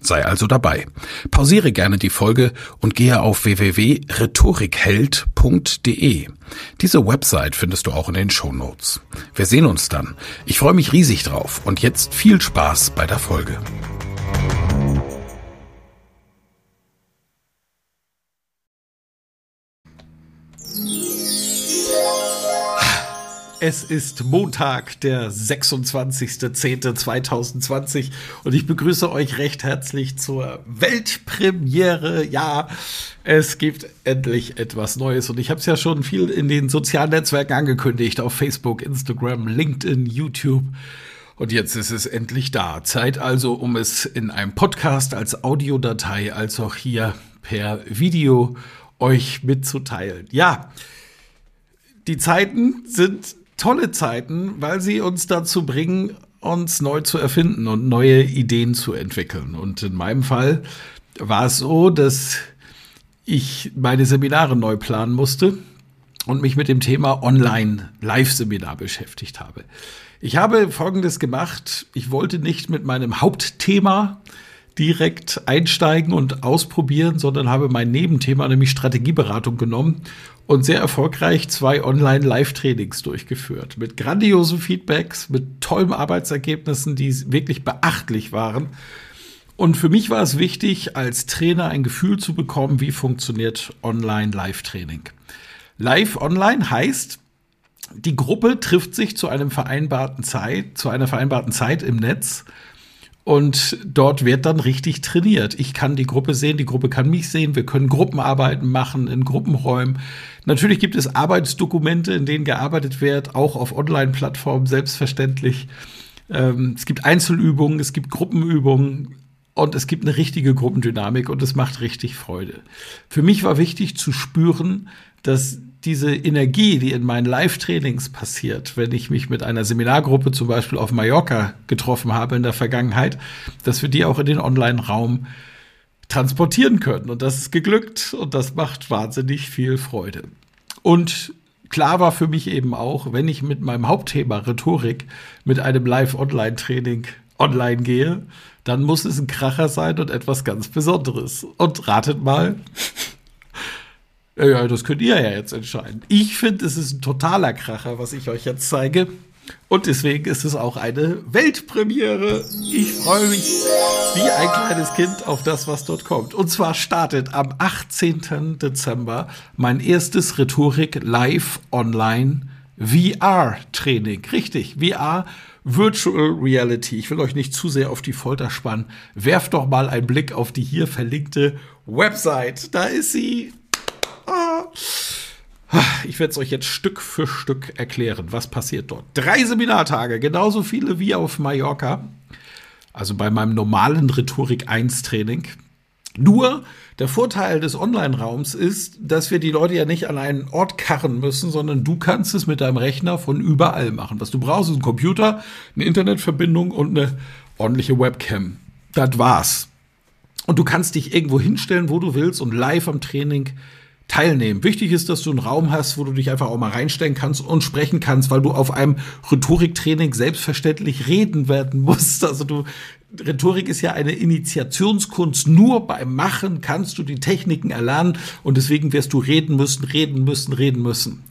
Sei also dabei. Pausiere gerne die Folge und gehe auf www.rhetorikheld.de. Diese Website findest du auch in den Show Notes. Wir sehen uns dann. Ich freue mich riesig drauf und jetzt viel Spaß bei der Folge. Es ist Montag, der 26.10.2020 und ich begrüße euch recht herzlich zur Weltpremiere. Ja, es gibt endlich etwas Neues und ich habe es ja schon viel in den sozialen Netzwerken angekündigt, auf Facebook, Instagram, LinkedIn, YouTube. Und jetzt ist es endlich da. Zeit also, um es in einem Podcast als Audiodatei als auch hier per Video euch mitzuteilen. Ja, die Zeiten sind tolle Zeiten, weil sie uns dazu bringen, uns neu zu erfinden und neue Ideen zu entwickeln. Und in meinem Fall war es so, dass ich meine Seminare neu planen musste und mich mit dem Thema Online-Live-Seminar beschäftigt habe. Ich habe Folgendes gemacht. Ich wollte nicht mit meinem Hauptthema direkt einsteigen und ausprobieren, sondern habe mein Nebenthema, nämlich Strategieberatung, genommen und sehr erfolgreich zwei Online-Live-Trainings durchgeführt. Mit grandiosen Feedbacks, mit tollen Arbeitsergebnissen, die wirklich beachtlich waren. Und für mich war es wichtig, als Trainer ein Gefühl zu bekommen, wie funktioniert Online-Live-Training. Live online heißt, die Gruppe trifft sich zu einem vereinbarten Zeit, zu einer vereinbarten Zeit im Netz und dort wird dann richtig trainiert. Ich kann die Gruppe sehen, die Gruppe kann mich sehen. Wir können Gruppenarbeiten machen in Gruppenräumen. Natürlich gibt es Arbeitsdokumente, in denen gearbeitet wird, auch auf Online-Plattformen, selbstverständlich. Ähm, es gibt Einzelübungen, es gibt Gruppenübungen und es gibt eine richtige Gruppendynamik und es macht richtig Freude. Für mich war wichtig zu spüren, dass diese Energie, die in meinen Live-Trainings passiert, wenn ich mich mit einer Seminargruppe zum Beispiel auf Mallorca getroffen habe in der Vergangenheit, dass wir die auch in den Online-Raum transportieren können. Und das ist geglückt und das macht wahnsinnig viel Freude. Und klar war für mich eben auch, wenn ich mit meinem Hauptthema Rhetorik mit einem Live-Online-Training online gehe, dann muss es ein Kracher sein und etwas ganz Besonderes. Und ratet mal, ja, das könnt ihr ja jetzt entscheiden. Ich finde, es ist ein totaler Kracher, was ich euch jetzt zeige. Und deswegen ist es auch eine Weltpremiere. Ich freue mich wie ein kleines Kind auf das, was dort kommt. Und zwar startet am 18. Dezember mein erstes Rhetorik Live Online VR Training. Richtig, VR Virtual Reality. Ich will euch nicht zu sehr auf die Folter spannen. Werft doch mal einen Blick auf die hier verlinkte Website. Da ist sie. Ich werde es euch jetzt Stück für Stück erklären, was passiert dort. Drei Seminartage, genauso viele wie auf Mallorca. Also bei meinem normalen Rhetorik 1 Training. Nur der Vorteil des Online-Raums ist, dass wir die Leute ja nicht an einen Ort karren müssen, sondern du kannst es mit deinem Rechner von überall machen. Was du brauchst, ist ein Computer, eine Internetverbindung und eine ordentliche Webcam. Das war's. Und du kannst dich irgendwo hinstellen, wo du willst und live am Training teilnehmen. Wichtig ist, dass du einen Raum hast, wo du dich einfach auch mal reinstellen kannst und sprechen kannst, weil du auf einem Rhetoriktraining selbstverständlich reden werden musst. Also du, Rhetorik ist ja eine Initiationskunst. Nur beim Machen kannst du die Techniken erlernen und deswegen wirst du reden müssen, reden müssen, reden müssen.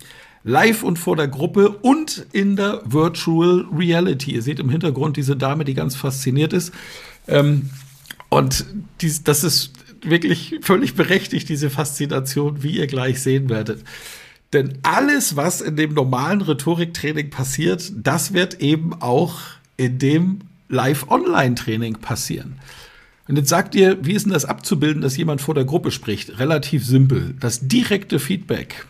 Live und vor der Gruppe und in der Virtual Reality. Ihr seht im Hintergrund diese Dame, die ganz fasziniert ist. Ähm, und dies, das ist wirklich völlig berechtigt, diese Faszination, wie ihr gleich sehen werdet. Denn alles, was in dem normalen Rhetoriktraining passiert, das wird eben auch in dem Live-Online-Training passieren. Und jetzt sagt ihr, wie ist denn das abzubilden, dass jemand vor der Gruppe spricht? Relativ simpel. Das direkte Feedback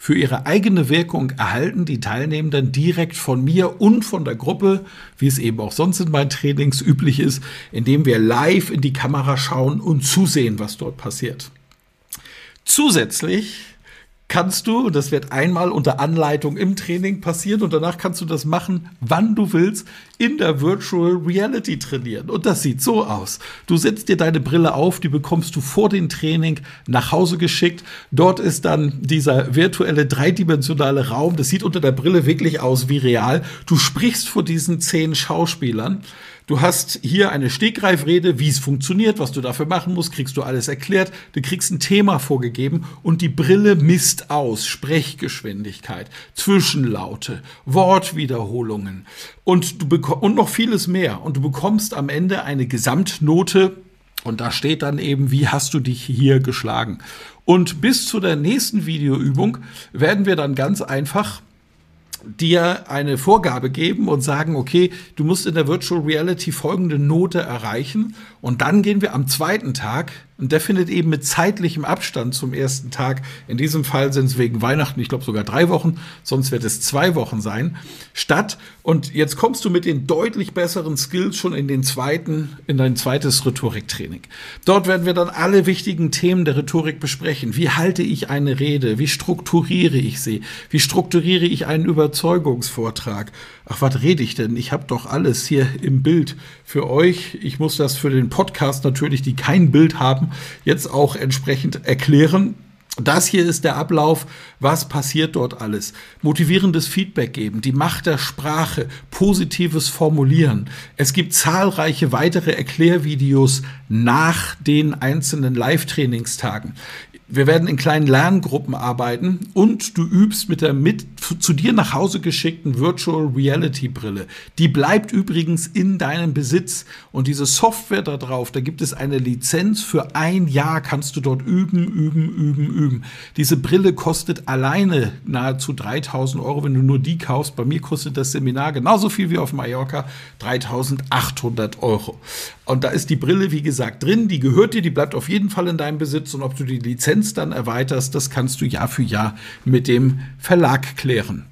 für ihre eigene Wirkung erhalten die Teilnehmenden direkt von mir und von der Gruppe, wie es eben auch sonst in meinen Trainings üblich ist, indem wir live in die Kamera schauen und zusehen, was dort passiert. Zusätzlich kannst du, und das wird einmal unter Anleitung im Training passieren und danach kannst du das machen, wann du willst, in der Virtual Reality trainieren. Und das sieht so aus. Du setzt dir deine Brille auf, die bekommst du vor dem Training nach Hause geschickt. Dort ist dann dieser virtuelle dreidimensionale Raum. Das sieht unter der Brille wirklich aus wie real. Du sprichst vor diesen zehn Schauspielern. Du hast hier eine Stegreifrede, wie es funktioniert, was du dafür machen musst, kriegst du alles erklärt. Du kriegst ein Thema vorgegeben und die Brille misst aus Sprechgeschwindigkeit, Zwischenlaute, Wortwiederholungen und du und noch vieles mehr. Und du bekommst am Ende eine Gesamtnote und da steht dann eben, wie hast du dich hier geschlagen. Und bis zu der nächsten Videoübung werden wir dann ganz einfach dir eine Vorgabe geben und sagen, okay, du musst in der Virtual Reality folgende Note erreichen und dann gehen wir am zweiten Tag und der findet eben mit zeitlichem Abstand zum ersten Tag, in diesem Fall sind es wegen Weihnachten, ich glaube sogar drei Wochen, sonst wird es zwei Wochen sein, statt. Und jetzt kommst du mit den deutlich besseren Skills schon in den zweiten, in dein zweites Rhetoriktraining. Dort werden wir dann alle wichtigen Themen der Rhetorik besprechen. Wie halte ich eine Rede? Wie strukturiere ich sie? Wie strukturiere ich einen Überzeugungsvortrag? Ach, was rede ich denn? Ich habe doch alles hier im Bild für euch. Ich muss das für den Podcast natürlich, die kein Bild haben, jetzt auch entsprechend erklären. Das hier ist der Ablauf. Was passiert dort alles? Motivierendes Feedback geben, die Macht der Sprache, positives Formulieren. Es gibt zahlreiche weitere Erklärvideos nach den einzelnen Live-Trainingstagen. Wir werden in kleinen Lerngruppen arbeiten und du übst mit der mit zu dir nach Hause geschickten Virtual Reality Brille. Die bleibt übrigens in deinem Besitz und diese Software da drauf, da gibt es eine Lizenz für ein Jahr kannst du dort üben, üben, üben, üben. Diese Brille kostet alleine nahezu 3000 Euro, wenn du nur die kaufst. Bei mir kostet das Seminar genauso viel wie auf Mallorca, 3800 Euro. Und da ist die Brille, wie gesagt, drin, die gehört dir, die bleibt auf jeden Fall in deinem Besitz und ob du die Lizenz Lizenz dann erweiterst, das kannst du Jahr für Jahr mit dem Verlag klären.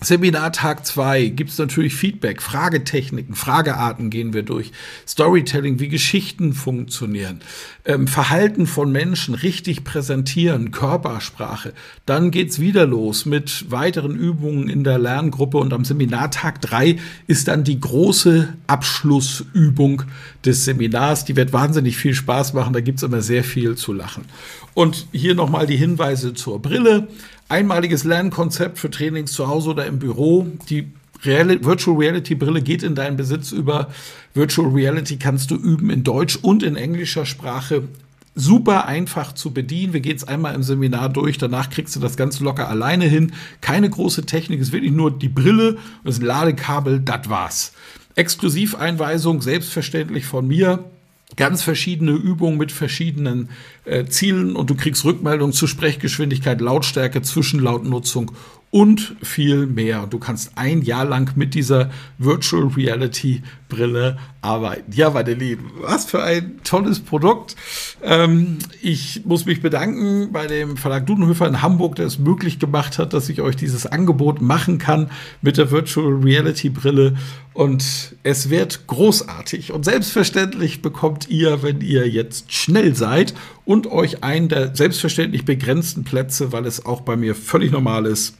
Seminartag 2 gibt es natürlich Feedback, Fragetechniken, Fragearten gehen wir durch, Storytelling, wie Geschichten funktionieren, ähm, Verhalten von Menschen richtig präsentieren, Körpersprache. Dann geht's wieder los mit weiteren Übungen in der Lerngruppe und am Seminartag 3 ist dann die große Abschlussübung des Seminars. Die wird wahnsinnig viel Spaß machen, da gibt's immer sehr viel zu lachen. Und hier nochmal die Hinweise zur Brille. Einmaliges Lernkonzept für Trainings zu Hause oder im Büro. Die Real Virtual Reality Brille geht in deinen Besitz über. Virtual Reality kannst du üben in Deutsch und in englischer Sprache. Super einfach zu bedienen. Wir gehen es einmal im Seminar durch. Danach kriegst du das ganz locker alleine hin. Keine große Technik. Es ist wirklich nur die Brille und das Ladekabel. Das war's. Exklusiveinweisung, selbstverständlich von mir ganz verschiedene Übungen mit verschiedenen äh, Zielen und du kriegst Rückmeldungen zu Sprechgeschwindigkeit, Lautstärke, Zwischenlautnutzung und viel mehr. Du kannst ein Jahr lang mit dieser Virtual Reality Brille arbeiten. Ja, meine Lieben, was für ein tolles Produkt. Ähm, ich muss mich bedanken bei dem Verlag Dudenhöfer in Hamburg, der es möglich gemacht hat, dass ich euch dieses Angebot machen kann mit der Virtual Reality Brille. Und es wird großartig. Und selbstverständlich bekommt ihr, wenn ihr jetzt schnell seid und euch einen der selbstverständlich begrenzten Plätze, weil es auch bei mir völlig normal ist,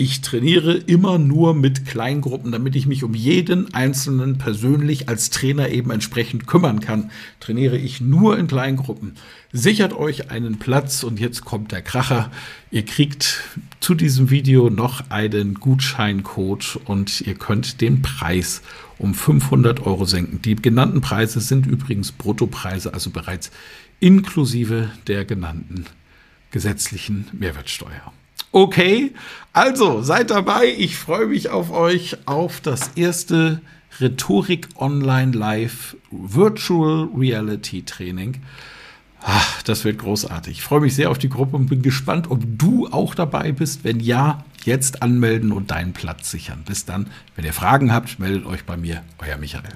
ich trainiere immer nur mit Kleingruppen, damit ich mich um jeden Einzelnen persönlich als Trainer eben entsprechend kümmern kann. Trainiere ich nur in Kleingruppen. Sichert euch einen Platz und jetzt kommt der Kracher. Ihr kriegt zu diesem Video noch einen Gutscheincode und ihr könnt den Preis um 500 Euro senken. Die genannten Preise sind übrigens Bruttopreise, also bereits inklusive der genannten gesetzlichen Mehrwertsteuer. Okay, also seid dabei. Ich freue mich auf euch auf das erste Rhetorik Online Live Virtual Reality Training. Ach, das wird großartig. Ich freue mich sehr auf die Gruppe und bin gespannt, ob du auch dabei bist. Wenn ja, jetzt anmelden und deinen Platz sichern. Bis dann. Wenn ihr Fragen habt, meldet euch bei mir. Euer Michael.